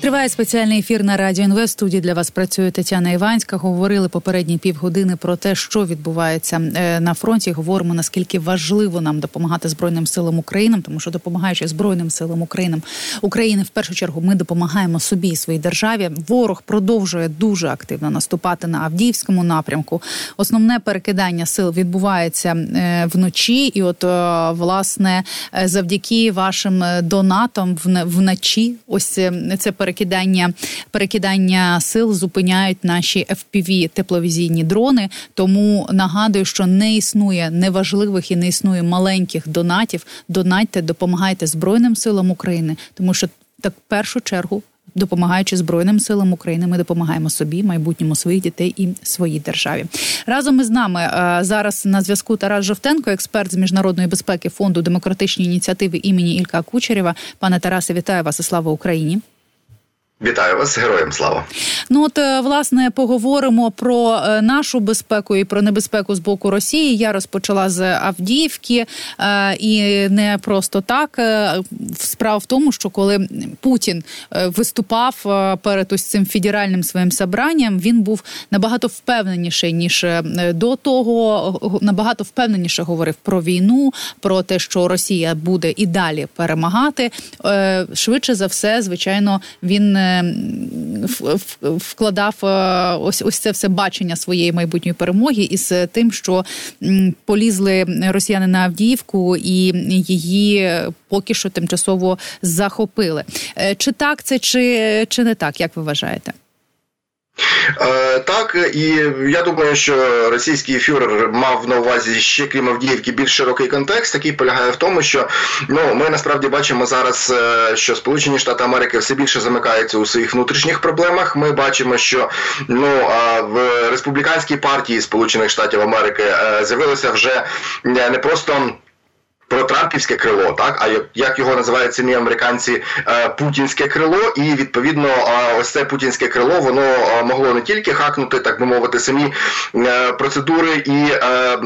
Триває спеціальний ефір на радіо Інвест. Студії для вас працює Тетяна Іванська. Говорили попередні півгодини про те, що відбувається е, на фронті. Говоримо наскільки важливо нам допомагати збройним силам України, тому що допомагаючи збройним силам України України, в першу чергу ми допомагаємо собі і своїй державі. Ворог продовжує дуже активно наступати на Авдіївському напрямку. Основне перекидання сил відбувається е, вночі, і, от е, власне, завдяки вашим донатам вночі, ось це перекидання перекидання перекидання сил зупиняють наші fpv тепловізійні дрони. Тому нагадую, що не існує неважливих і не існує маленьких донатів. Донатьте, допомагайте Збройним силам України, тому що так в першу чергу. Допомагаючи Збройним силам України, ми допомагаємо собі, майбутньому своїх дітей і своїй державі. Разом із нами е, зараз на зв'язку Тарас Жовтенко, експерт з міжнародної безпеки фонду демократичні ініціативи імені Ілька Кучерєва. Пане Тарасе, вітаю вас і слава Україні. Вітаю вас, героям слава. Ну от е, власне поговоримо про е, нашу безпеку і про небезпеку з боку Росії. Я розпочала з Авдіївки, е, і не просто так. Справа в тому, що коли Путін виступав перед ось цим федеральним своїм собранням, він був набагато впевненіший ніж до того. Набагато впевненіше говорив про війну, про те, що Росія буде і далі перемагати. Швидше за все, звичайно, він вкладав е, ось ось це все бачення своєї майбутньої перемоги із тим, що полізли росіяни на Авдіївку і її поки що тимчасово захопили. Е, чи так це, чи, чи не так, як ви вважаєте? Е, так, і я думаю, що російський фюрер мав на увазі ще крім Авдіївки більш широкий контекст, який полягає в тому, що ну ми насправді бачимо зараз, е, що Сполучені Штати Америки все більше замикаються у своїх внутрішніх проблемах. Ми бачимо, що ну в республіканській партії Сполучених Штатів Америки е, з'явилося вже не просто про Трампівське крило, так? А як його називають самі американці е, путінське крило, і відповідно ось це путінське крило воно могло не тільки хакнути, так би мовити, самі е, процедури і е,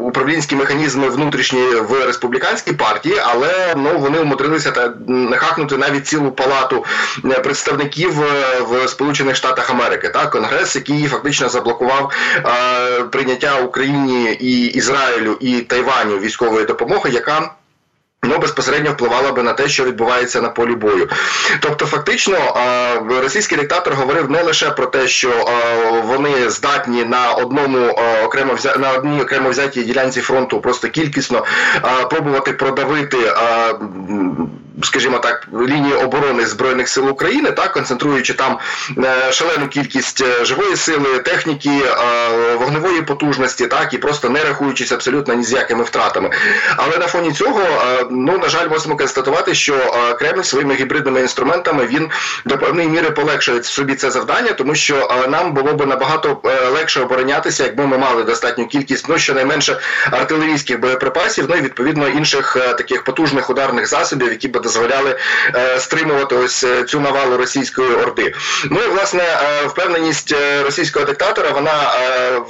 управлінські механізми внутрішні в республіканській партії, але ну вони умудрилися та не хакнути навіть цілу палату представників в Сполучених Штатах Америки, так? Конгрес, який фактично заблокував прийняття Україні і Ізраїлю і Тайваню військової допомоги допомоги, яка Ну, безпосередньо впливала би на те, що відбувається на полі бою. Тобто, фактично, російський диктатор говорив не лише про те, що вони здатні на одному окремо на одній окремо взятій ділянці фронту просто кількісно пробувати продавити скажімо так, лінії оборони збройних сил України, так концентруючи там е, шалену кількість е, живої сили, техніки, е, вогневої потужності, так і просто не рахуючись абсолютно ні з якими втратами. Але на фоні цього, ну на жаль, можемо констатувати, що Кремль своїми гібридними інструментами він до певної міри полегшує собі це завдання, тому що нам було б набагато легше оборонятися, якби ми мали достатню кількість, ну щонайменше артилерійських боєприпасів, ну і відповідно інших таких потужних ударних засобів, які би дозволяли е, стримувати ось е, цю навалу російської орди. Ну і власне е, впевненість російського диктатора вона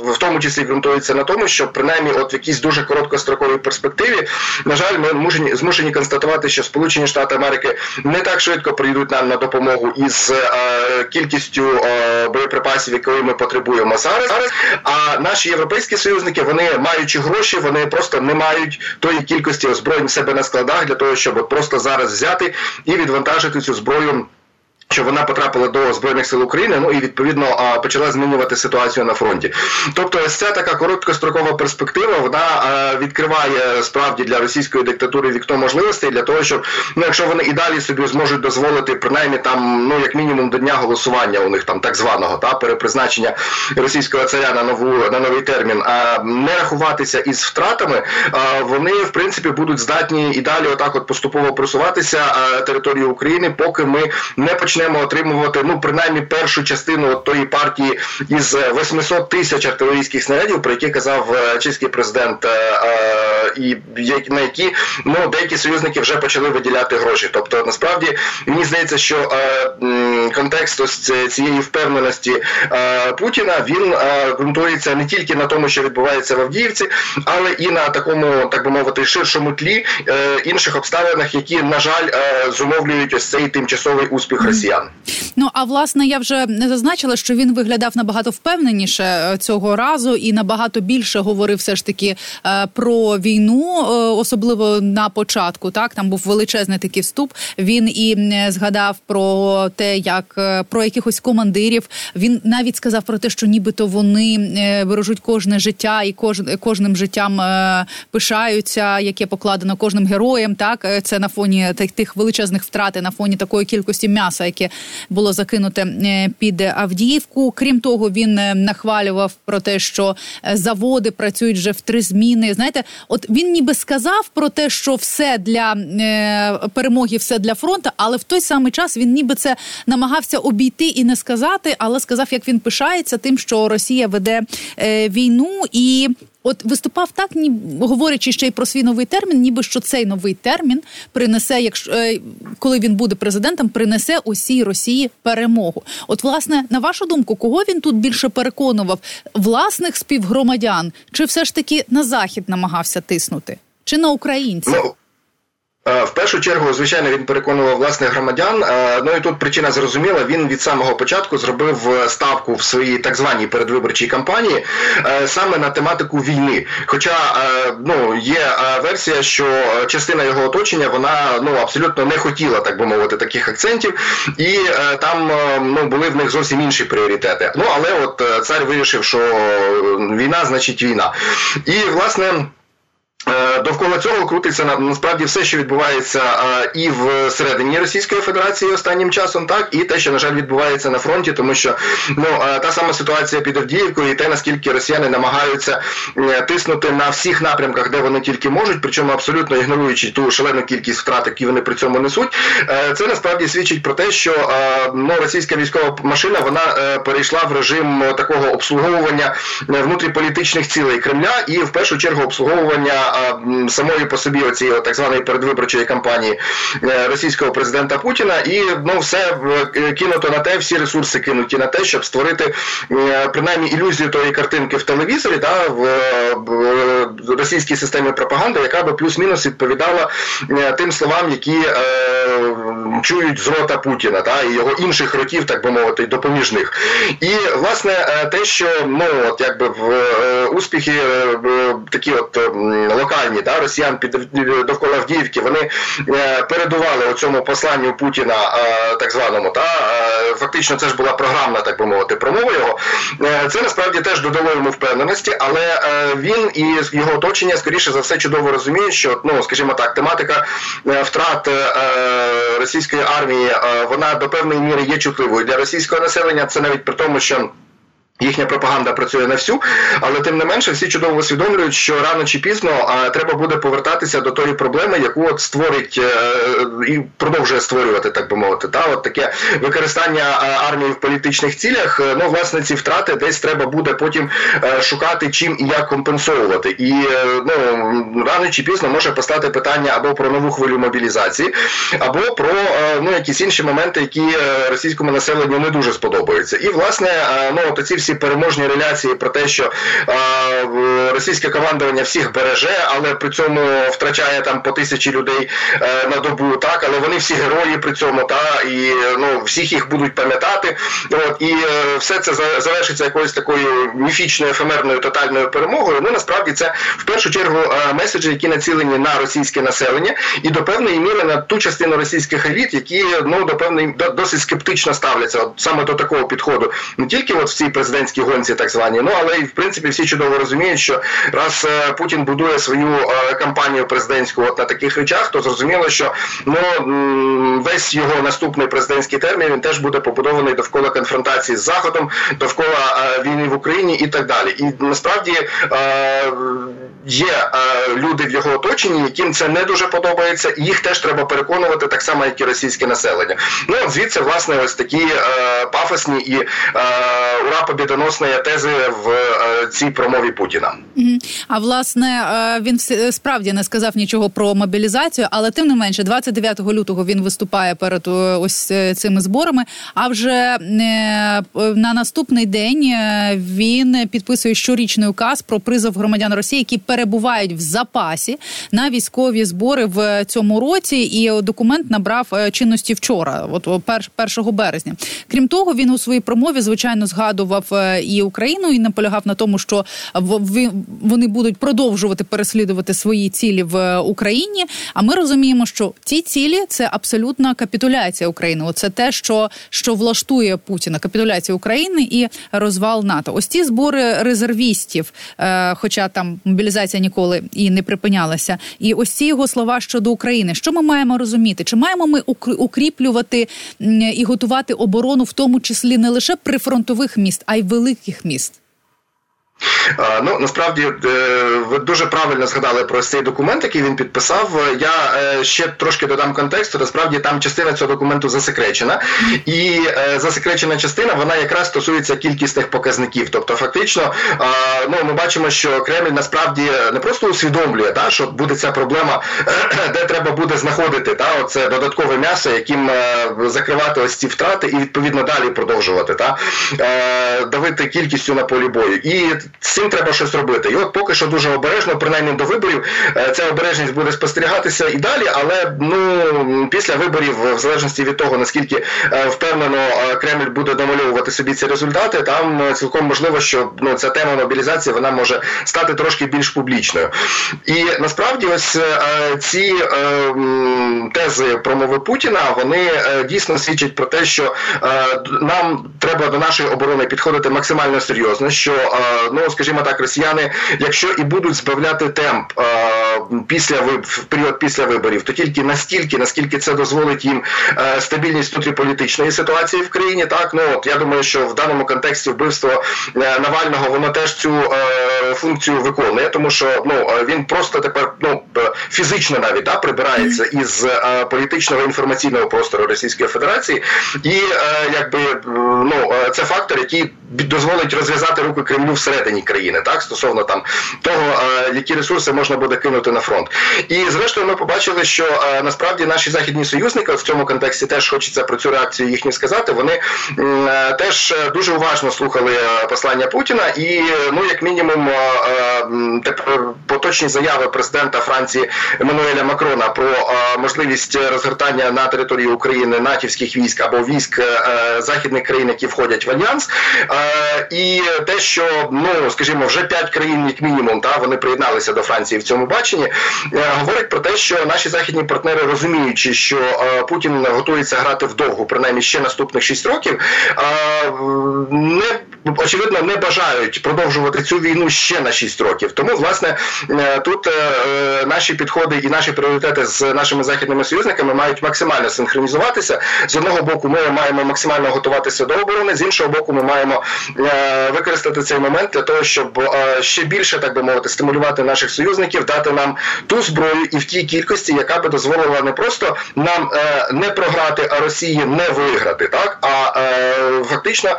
в тому числі ґрунтується на тому, що принаймні, от в якійсь дуже короткостроковій перспективі, на жаль, ми змушені, змушені констатувати, що Сполучені Штати Америки не так швидко прийдуть нам на допомогу із кількістю боєприпасів, якої ми потребуємо зараз. А наші європейські союзники, вони маючи гроші, вони просто не мають тої кількості озброєнь себе на складах для того, щоб просто зараз взяти і відвантажити цю зброю що вона потрапила до збройних сил України, ну і відповідно почала змінювати ситуацію на фронті. Тобто, ось ця така короткострокова перспектива, вона відкриває справді для російської диктатури вікно можливостей для того, щоб ну, якщо вони і далі собі зможуть дозволити принаймні там, ну як мінімум до дня голосування у них там так званого та перепризначення російського царя на нову на новий термін, а не рахуватися із втратами, вони в принципі будуть здатні і далі, отак, от поступово просуватися територію України, поки ми не почнемо почнемо отримувати ну принаймні першу частину тої партії із 800 тисяч артилерійських снарядів, про які казав е, чеський президент е, е, і на які ну деякі союзники вже почали виділяти гроші. Тобто, насправді мені здається, що контекст ось цієї впевненості Путіна він ґрунтується не тільки на тому, що відбувається в Авдіївці, але і на такому, так би мовити, ширшому тлі інших обставинах, які на жаль зумовлюють ось цей тимчасовий успіх росіян. Ну а власне я вже не зазначила, що він виглядав набагато впевненіше е, цього разу і набагато більше говорив все ж таки е, про війну, е, особливо на початку. Так там був величезний такий вступ. Він і згадав про те, як про якихось командирів. Він навіть сказав про те, що нібито вони бережуть кожне життя і кож, кожним життям пишаються, яке покладено кожним героєм. Так це на фоні тих величезних втрат, на фоні такої кількості м'яса, яке було закинуте е, під Авдіївку. Крім того, він е, нахвалював про те, що е, заводи працюють вже в три зміни. Знаєте, от він ніби сказав про те, що все для перемоги, все для фронту, але в той самий час він ніби це намагався обійти і не сказати, але сказав, як він пишається тим, що Росія веде війну. І От виступав так, ні говорячи ще й про свій новий термін, ніби що цей новий термін принесе, якщо е, коли він буде президентом, принесе усій Росії перемогу. От, власне, на вашу думку, кого він тут більше переконував власних співгромадян, чи все ж таки на захід намагався тиснути, чи на українців? Ну, в першу чергу, звичайно, він переконував власних громадян. Е, ну і тут причина зрозуміла. Він від самого початку зробив е, ставку в своїй так званій передвиборчій кампанії саме на тематику війни. Хоча ну є версія, що частина його оточення вона ну абсолютно не хотіла, так би мовити, таких акцентів, і там ну були в них зовсім інші пріоритети. Ну але от цар вирішив, що війна значить війна, і власне. Е, довкола цього крутиться насправді все, що відбувається і в середині Російської Федерації останнім часом, так і те, що на жаль відбувається на фронті, тому що ну та сама ситуація під Авдіївкою, і те наскільки росіяни намагаються тиснути на всіх напрямках, де вони тільки можуть, причому абсолютно ігноруючи ту шалену кількість втрат, які вони при цьому несуть, е, це насправді свідчить про те, що ну російська військова машина вона е, перейшла в режим такого обслуговування внутріполітичних цілей Кремля і в першу чергу обслуговування самої по собі оцієї так званої передвиборчої кампанії е, російського президента Путіна, і ну все е, кинуто на те, всі ресурси кинуті на те, щоб створити е, принаймні ілюзію тої картинки в телевізорі, да, в російській системі пропаганди, яка би плюс-мінус відповідала тим словам, які чують з рота Путіна, та і його інших років, так би мовити, допоміжних. І власне те, що ну от якби в успіхи такі от локальні да, росіян під довкола Авдіївки, вони е, передували у цьому посланню Путіна, е, так званому, та е, фактично це ж була програмна, так би мовити, промова його. Це насправді теж додало йому впевненості, але він і його оточення, скоріше за все, чудово розуміють, що ну, скажімо так, тематика втрат російської армії, вона до певної міри є чутливою для російського населення. Це навіть при тому, що. Їхня пропаганда працює на всю, але тим не менше всі чудово усвідомлюють, що рано чи пізно а, треба буде повертатися до тої проблеми, яку от створить а, е, і продовжує створювати, так би мовити. Та от таке використання а, армії в політичних цілях. Е, ну, власне, ці втрати десь треба буде потім е, шукати чим і як компенсовувати. І ну рано чи пізно може постати питання або про нову хвилю мобілізації, або про ну якісь інші моменти, які російському населенню не дуже сподобаються. І власне, ну от ці всі ці переможні реляції про те, що російське командування всіх береже, але при цьому втрачає там по тисячі людей е, на добу, так але вони всі герої при цьому, та і ну всіх їх будуть пам'ятати. От і е, все це завершиться якоюсь такою міфічною ефемерною тотальною перемогою. Ну насправді це в першу чергу е, меседжі, які націлені на російське населення, і до певної міри на ту частину російських еліт, які ну до певної досить скептично ставляться, от саме до такого підходу, не тільки от в цій президентській президентській гонці, так звані. Ну але і в принципі всі чудово розуміють, що раз е, Путін будує свою е, кампанію президентську от на таких речах, то зрозуміло, що ну весь його наступний президентський термін він теж буде побудований довкола конфронтації з Заходом, довкола е, війни в Україні і так далі. І насправді є люди в його оточенні, яким це не дуже подобається, і їх теж треба переконувати так само, як і російське населення. Ну звідси власне ось такі пафосні і ура побідоносної тези в цій промові Путіна. А власне він справді не сказав нічого про мобілізацію, але тим не менше, 29 лютого він виступає перед ось цими зборами. А вже на наступний день він підписує щорічний указ про призов громадян Росії, які перебувають в запасі на військові збори в цьому році. І документ набрав чинності вчора, от 1 березня. Крім того, він у своїй промові звичайно згадував і Україну і наполягав на тому, що вони будуть продовжувати переслідувати свої цілі в Україні. А ми розуміємо, що ці цілі це абсолютна капітуляція України. Оце те, що що влаштує Путіна, капітуляція України і розвал НАТО. Ось ці збори резервістів, е, хоча там мобілізація ніколи і не припинялася. І ось ці його слова щодо України. Що ми маємо розуміти? Чи маємо ми укріплювати і готувати оборону, в тому числі не лише прифронтових міст, а й великих міст? Ну насправді е, ви дуже правильно згадали про цей документ, який він підписав. Я е, ще трошки додам контексту. Насправді там частина цього документу засекречена, і е, засекречена частина вона якраз стосується кількісних показників. Тобто, фактично, ну ми бачимо, що Кремль насправді не просто усвідомлює, та що буде ця проблема, де треба буде знаходити та оце додаткове м'ясо, яким закривати ось ці втрати, і відповідно далі продовжувати та давити кількістю на полі бою. І з цим треба щось робити. І от поки що дуже обережно, принаймні до виборів, е, ця обережність буде спостерігатися і далі, але ну після виборів, в залежності від того, наскільки е, впевнено е, Кремль буде домальовувати собі ці результати, там цілком можливо, що ну ця тема мобілізації вона може стати трошки більш публічною. І насправді, ось ці тези промови Путіна вони дійсно свідчать про те, що нам треба до нашої оборони підходити максимально серйозно. що ну скажімо так, росіяни, якщо і будуть збавляти темп після в період після виборів, то тільки настільки, наскільки це дозволить їм стабільність внутріполітичної ситуації в країні, так? Ну от я думаю, що в даному контексті вбивство е, Навального воно теж цю е, функцію виконує, тому що ну він просто тепер ну фізично навіть да, прибирається із е, політичного інформаційного простору Російської Федерації, і якби ну це фактор, який дозволить розв'язати руки Кремлю всередині країни, так стосовно там того, е, які ресурси можна буде кинути на фронт. І зрештою, ми побачили, що е, насправді наші західні союзники в цьому контексті теж хочеться про цю реакцію їхню сказати. Вони е, теж дуже уважно слухали послання Путіна, і ну як мінімум поточні заяви президента Франції Еммануеля Макрона про можливість розгортання на території України натівських військ або військ західних країн, які входять в альянс, і те, що ну скажімо, вже п'ять країн, як мінімум, та вони приєдналися до Франції в цьому баченні, е, говорить про те, що наші західні партнери, розуміючи, що е, Путін готується грати вдовгу, принаймні ще наступних шість років, е, не очевидно не бажають продовжувати цю війну ще на шість років. Тому власне тут наші підходи і наші пріоритети з нашими західними союзниками мають максимально синхронізуватися. З одного боку, ми маємо максимально готуватися до оборони, з іншого боку, ми маємо використати цей момент для того, щоб е, ще більше так би мовити стимулювати наших союзників, дати нам ту зброю і в тій кількості, яка би дозволила не просто нам е, не програти, а Росії не виграти, так а е, фактично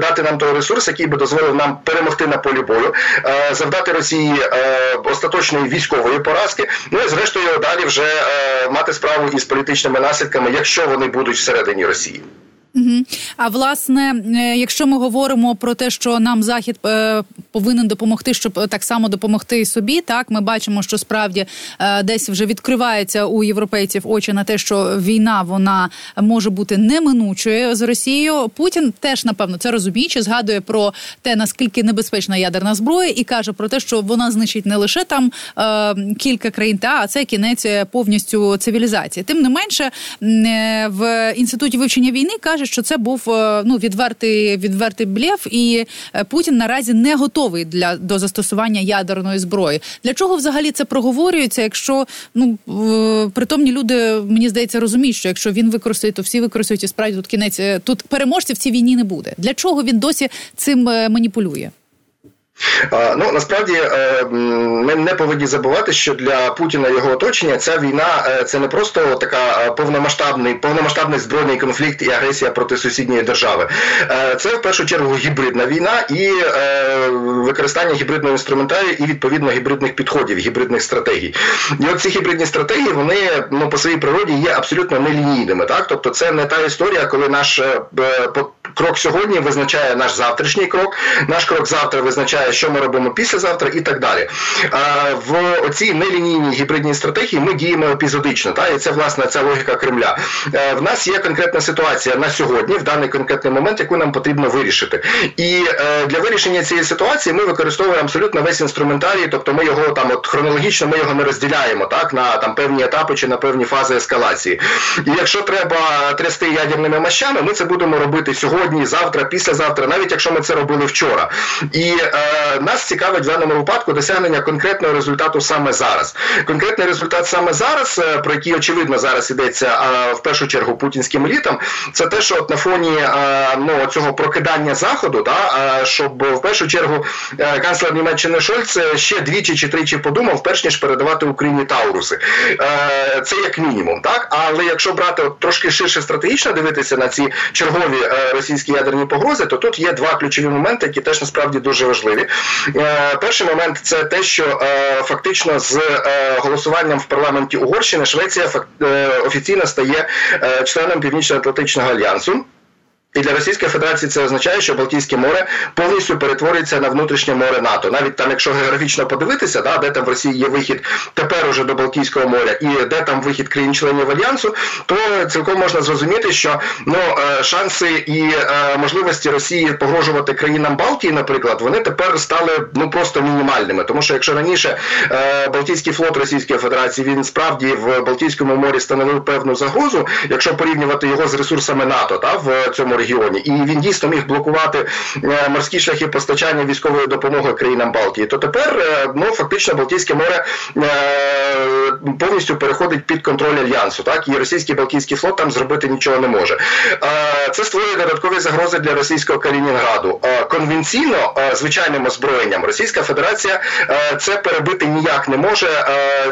дати нам той ресурс, який би дозволив нам перемогти на полі бою, завдати Росії остаточної військової поразки. Ну і зрештою далі вже мати справу із політичними наслідками, якщо вони будуть всередині Росії. А власне, е, якщо ми говоримо про те, що нам захід е, повинен допомогти, щоб так само допомогти собі, так ми бачимо, що справді е, десь вже відкривається у європейців очі на те, що війна вона може бути неминучою з Росією. Путін теж напевно це розуміючи, згадує про те, наскільки небезпечна ядерна зброя, і каже про те, що вона знищить не лише там е, кілька країн, та а це кінець повністю цивілізації. Тим не менше в інституті вивчення війни каже каже, що це був е, ну відвертий відвертий блєв, і е, Путін наразі не готовий для до застосування ядерної зброї. Для чого взагалі це проговорюється? Якщо ну притомні люди мені здається розуміють, що якщо він використає, то всі використають і справді тут кінець е, тут переможців в цій війні не буде. Для чого він досі цим маніпулює? Ну насправді е, ми не повинні забувати, що для Путіна його оточення ця війна е, це не просто така е, повномасштабний повномасштабний збройний конфлікт і агресія проти сусідньої держави. Це в першу чергу гібридна війна і використання гібридного інструментарію і відповідно гібридних підходів, гібридних стратегій. І от ці гібридні стратегії вони ну по своїй природі є абсолютно нелінійними. Так, тобто, це не та історія, коли наш крок сьогодні визначає наш завтрашній крок, наш крок завтра визначає що ми робимо післязавтра і так далі. В оцій нелінійній гібридній стратегії ми діємо епізодично. Та? І це власне ця логіка Кремля. Е, в нас є конкретна ситуація на сьогодні, в даний конкретний момент, яку нам потрібно вирішити. І е, для вирішення цієї ситуації ми використовуємо абсолютно весь інструментарій, тобто ми його там от хронологічно ми його не розділяємо так на там певні етапи чи на певні фази ескалації. І якщо треба трясти ядерними мащами, ми це будемо робити сьогодні, завтра, післязавтра, навіть якщо ми це робили вчора. І е, нас цікавить в даному випадку досягнення конкретного результату саме зараз. Конкретний результат саме зараз, е, про який очевидно зараз йдеться в першу чергу путінським елітам, це те, що от на фоні ну, цього прокидання заходу, та щоб в першу чергу е, канцлер Німеччини Шольц ще двічі чи тричі подумав, перш ніж передавати Україні Тауруси. Е, це як мінімум, так але якщо брати от трошки ширше стратегічно дивитися на ці чергові російські ядерні погрози, то тут є два ключові моменти, які теж насправді дуже важливі. Е, перший момент це те, що е, фактично з е, голосуванням в парламенті Угорщини Швеція офіційно стає членом Північно-Атлантичного альянсу. І для Російської Федерації це означає, що Балтійське море повністю перетворюється на внутрішнє море НАТО. Навіть там, якщо географічно подивитися, да, де там в Росії є вихід тепер уже до Балтійського моря, і де там вихід країн-членів альянсу, то цілком можна зрозуміти, що ну е, шанси і е, можливості Росії погрожувати країнам Балтії, наприклад, вони тепер стали ну просто мінімальними. Тому що якщо раніше е, Балтійський флот Російської Федерації він справді в Балтійському морі становив певну загрозу, якщо порівнювати його з ресурсами НАТО, та в цьому регіоні, і він дійсно міг блокувати е, морські шляхи постачання військової допомоги країнам Балтії. То тепер е, ну фактично Балтійське море е, повністю переходить під контроль альянсу. Так і російський Балтійський флот там зробити нічого не може. Це створює додаткові загрози для російського Калінінграду. Конвенційно звичайним озброєнням Російська Федерація це перебити ніяк не може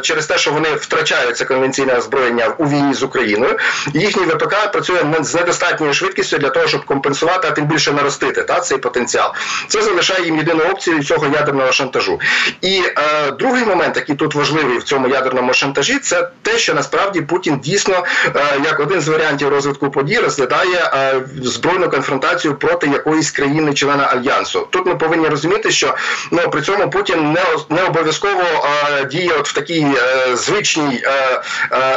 через те, що вони втрачають це конвенційне озброєння у війні з Україною. Їхній ВПК працює з недостатньою швидкістю для того того, щоб компенсувати, а тим більше наростити та, цей потенціал. Це залишає їм єдину опцію цього ядерного шантажу. І е, другий момент, який тут важливий в цьому ядерному шантажі, це те, що насправді Путін дійсно е, як один з варіантів розвитку подій розглядає е, збройну конфронтацію проти якоїсь країни-члена альянсу. Тут ми повинні розуміти, що ну при цьому Путін не не обов'язково е, діє от в такій е, звичній е,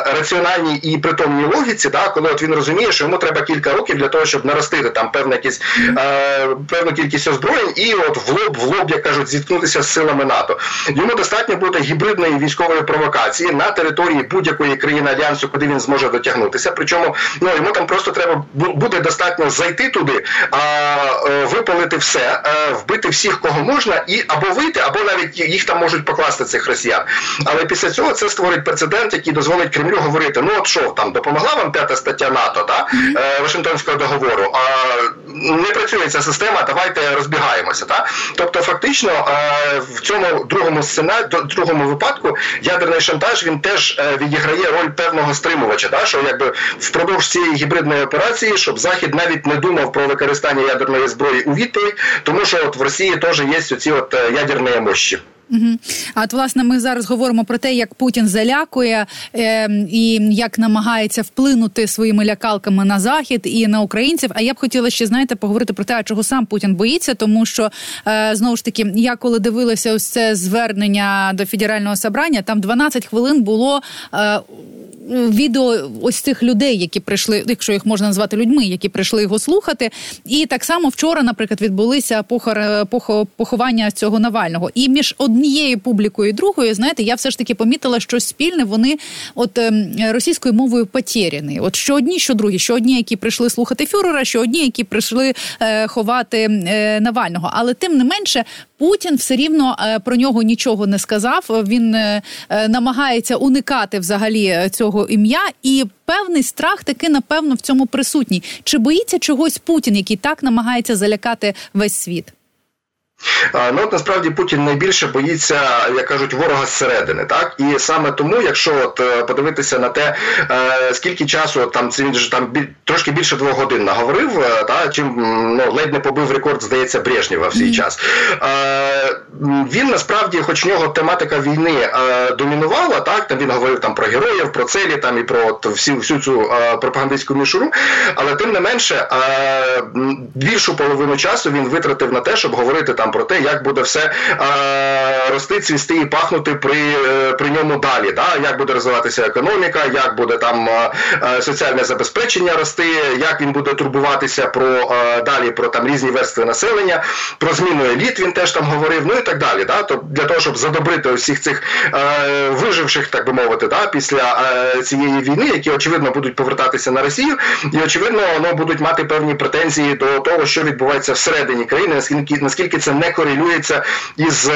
раціональній і притомній логіці, да, коли от він розуміє, що йому треба кілька років для того, щоб наростити там певна якісь е, певну кількість озброєнь, і от в лоб в лоб, як кажуть, зіткнутися з силами НАТО. Йому достатньо буде гібридної військової провокації на території будь-якої країни альянсу, куди він зможе дотягнутися. Причому ну йому там просто треба буде достатньо зайти туди, а е, випалити все, е, вбити всіх, кого можна, і або вийти, або навіть їх там можуть покласти цих росіян. Але після цього це створить прецедент, який дозволить Кремлю говорити: ну от що там допомогла вам п'ята стаття НАТО, да? Е, Вашингтонського договору а не працює ця система, давайте розбігаємося. Та? Тобто, фактично, в цьому другому сценарі, другому випадку ядерний шантаж він теж е, відіграє роль певного стримувача, та? що якби впродовж цієї гібридної операції, щоб Захід навіть не думав про використання ядерної зброї у відповідь, тому що от в Росії теж є оці от е, ядерні мощі. Угу. А от власне ми зараз говоримо про те, як Путін залякує е, і як намагається вплинути своїми лякалками на захід і на українців. А я б хотіла ще знаєте поговорити про те, чого сам Путін боїться, тому що е, знову ж таки, я коли дивилася ось це звернення до федерального собрання, там 12 хвилин було. Е, відео ось цих людей, які прийшли, якщо їх можна назвати людьми, які прийшли його слухати. І так само вчора, наприклад, відбулися похор, похо, поховання цього Навального. І між однією публікою і другою, знаєте, я все ж таки помітила, що спільне вони от ем, російською мовою потеряні. От що одні, що другі, що одні, які прийшли слухати фюрера, що одні, які прийшли е, ховати е, Навального. Але тим не менше, Путін все рівно е, про нього нічого не сказав. Він е, е, намагається уникати взагалі цього ім'я, і певний страх таки напевно в цьому присутній. Чи боїться чогось Путін, який так намагається залякати весь світ? Ну от насправді Путін найбільше боїться, як кажуть, ворога зсередини. Так і саме тому, якщо от е, подивитися на те, е, скільки часу там це він ж там трошки більше двох годин наговорив, е, та чим ну ледь не побив рекорд, здається, Брежнєва в свій час. Він насправді, хоч в нього тематика війни домінувала, так там він говорив там про героїв, про целі там і про от, всю всю цю пропагандистську мішуру, але тим не менше, більшу половину часу він витратив на те, щоб говорити там про те, як буде все е, рости, цвісти і пахнути при е, при ньому далі. Да? Як буде розвиватися економіка, як буде там е, е соціальне забезпечення рости, як він буде турбуватися про е, далі про там різні верстви населення, про зміну еліт він теж там говорив, ну і так далі. Да? То для того, щоб задобрити усіх цих е, виживших, так би мовити, да? після е, цієї війни, які очевидно будуть повертатися на Росію, і очевидно, ну, будуть мати певні претензії до того, що відбувається всередині країни, наскільки наскільки це не корелюється із е,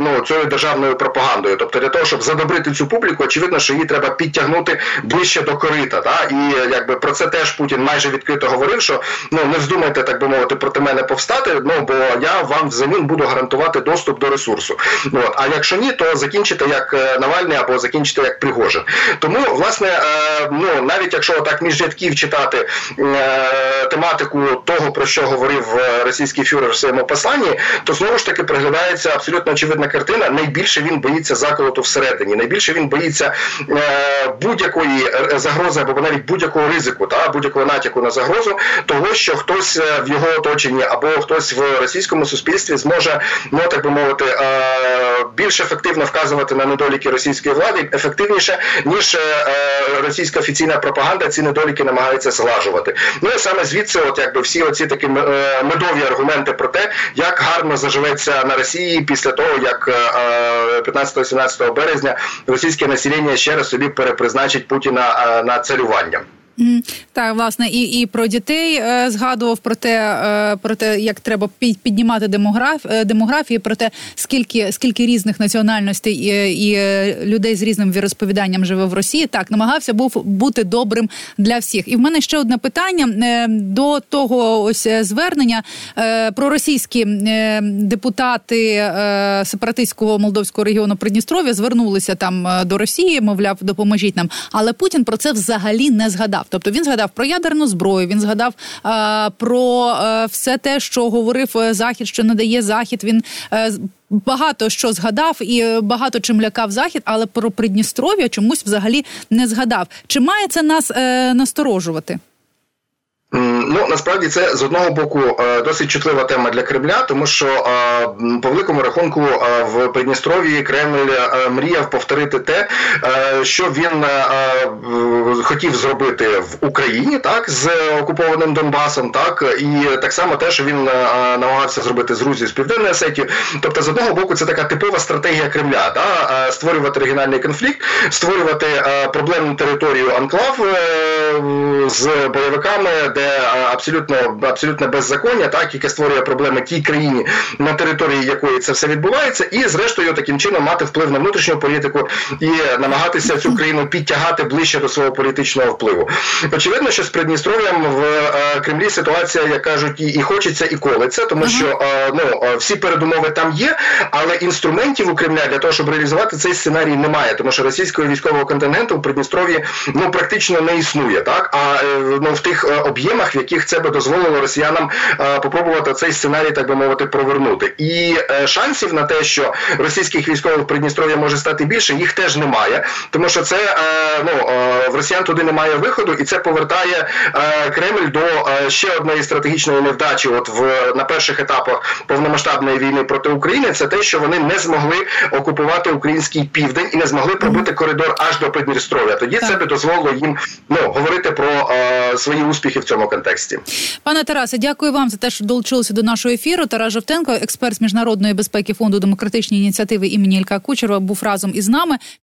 ну, цією державною пропагандою. Тобто для того, щоб задобрити цю публіку, очевидно, що її треба підтягнути ближче до корита. Та? І якби про це теж Путін майже відкрито говорив, що ну не вздумайте, так би мовити, проти мене повстати. Ну бо я вам взамін буду гарантувати доступ до ресурсу. От. А якщо ні, то закінчите як е, Навальний або закінчите як Пригожин. Тому, власне, е, ну навіть якщо так між рядків читати е, тематику того, про що говорив російський фюрер в своєму посланні, то знову ж таки приглядається абсолютно очевидна картина. Найбільше він боїться заколоту всередині, найбільше він боїться е, будь-якої е, загрози або навіть будь-якого ризику, та будь-якого натяку на загрозу, того що хтось е, в його оточенні або хтось в російському суспільстві зможе, ну так би мовити, е, більш ефективно вказувати на недоліки російської влади, ефективніше ніж е, російська офіційна пропаганда ці недоліки намагається зглажувати. Ну і саме звідси, от якби всі оці такі е, медові аргументи про те, як гарно заживеться на Росії після того, як 15-17 е, березня російське населення ще раз собі перепризначить Путіна е, на царювання. Так, власне, і і про дітей е, згадував про те, е, про те, як треба піднімати демограф, е, демографію, про те, скільки скільки різних національностей і, і людей з різним віросповіданням живе в Росії. Так, намагався був бути добрим для всіх. І в мене ще одне питання до того ось звернення про російські депутати сепаратистського молдовського регіону Придністров'я звернулися там до Росії, мовляв, допоможіть нам. Але Путін про це взагалі не згадав. Тобто він згадав про ядерну зброю, він згадав е, про е, все те, що говорив е, захід, що надає захід. Він багато що згадав і багато чим лякав захід, але про Придністров'я чомусь взагалі не згадав. Чи має це нас е, насторожувати? Ну насправді це з одного боку е, досить чутлива тема для Кремля, тому що е, по великому рахунку е, в Придністров'ї Кремль мріяв повторити те, що він хотів зробити в Україні, так з окупованим Донбасом, так і так само те, що він намагався зробити з Грузією з Південної Осетії. Тобто, з одного боку, це така типова стратегія Кремля, та створювати регіональний конфлікт, створювати проблемну територію анклав з бойовиками, де абсолютно абсолютно беззаконня, так яке створює проблеми тій країні, на території якої це все відбувається, і зрештою таким чином мати вплив на внутрішню політику і намагатися цю країну підтягати ближче до свого політичного впливу. Очевидно, що з Придністров'ям в е, Кремлі ситуація, як кажуть, і, і хочеться, і колиться, тому що е, ну всі передумови там є, але інструментів у Кремля для того, щоб реалізувати цей сценарій, немає, тому що російського військового контингенту в Придністров'ї ну практично не існує, так а е, ну в тих об'ємах, в яких це би дозволило росіянам е, попробувати цей сценарій, так би мовити, провернути. І е, шансів на те, що російських військових в Придністров'я може стати більше, їх теж немає, тому що це е, ну в росіян туди немає виходу, і це повертає Кремль до ще одної стратегічної невдачі. От в на перших етапах повномасштабної війни проти України, це те, що вони не змогли окупувати український південь і не змогли пробити коридор аж до Придністров'я. Тоді так. це би дозволило їм ну говорити про е, свої успіхи в цьому контексті контексті. Пане Тарасе, дякую вам за те, що долучилися до нашого ефіру. Тарас Жовтенко, експерт з міжнародної безпеки фонду демократичні ініціативи імені Ілька Кучерова, був разом із нами.